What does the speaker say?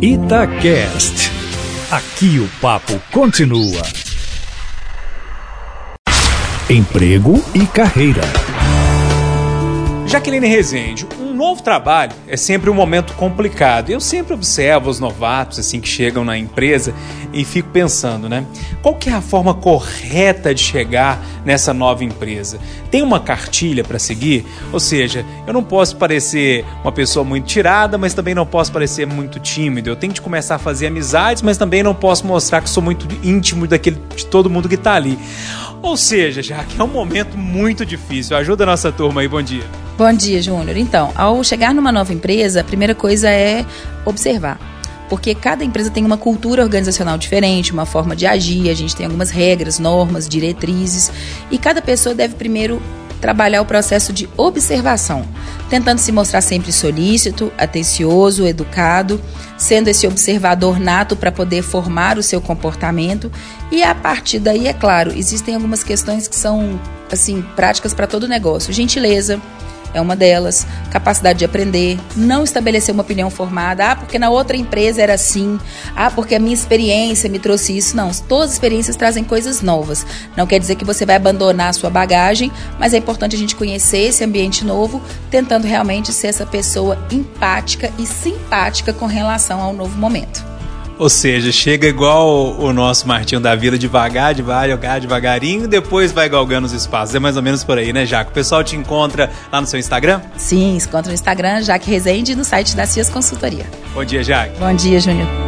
Itacast. Aqui o papo continua. Emprego e carreira. Jaqueline Rezende, um novo trabalho é sempre um momento complicado. Eu sempre observo os novatos assim que chegam na empresa e fico pensando, né? Qual que é a forma correta de chegar nessa nova empresa? Tem uma cartilha para seguir? Ou seja, eu não posso parecer uma pessoa muito tirada, mas também não posso parecer muito tímido. Eu tenho que começar a fazer amizades, mas também não posso mostrar que sou muito íntimo daquele de todo mundo que está ali. Ou seja, já que é um momento muito difícil. Ajuda a nossa turma aí, bom dia. Bom dia, Júnior. Então, ao chegar numa nova empresa, a primeira coisa é observar. Porque cada empresa tem uma cultura organizacional diferente, uma forma de agir, a gente tem algumas regras, normas, diretrizes, e cada pessoa deve primeiro trabalhar o processo de observação, tentando se mostrar sempre solícito, atencioso, educado, sendo esse observador nato para poder formar o seu comportamento. E a partir daí, é claro, existem algumas questões que são assim práticas para todo negócio: gentileza, é uma delas. Capacidade de aprender, não estabelecer uma opinião formada, ah, porque na outra empresa era assim, ah, porque a minha experiência me trouxe isso. Não, todas as experiências trazem coisas novas. Não quer dizer que você vai abandonar a sua bagagem, mas é importante a gente conhecer esse ambiente novo, tentando realmente ser essa pessoa empática e simpática com relação ao novo momento. Ou seja, chega igual o nosso Martinho da Vila, devagar, devagar, devagarinho, depois vai galgando os espaços. É mais ou menos por aí, né, Jaque? O pessoal te encontra lá no seu Instagram? Sim, encontra no Instagram, Jaque Rezende, e no site da Cias Consultoria. Bom dia, Jaque. Bom dia, Júnior.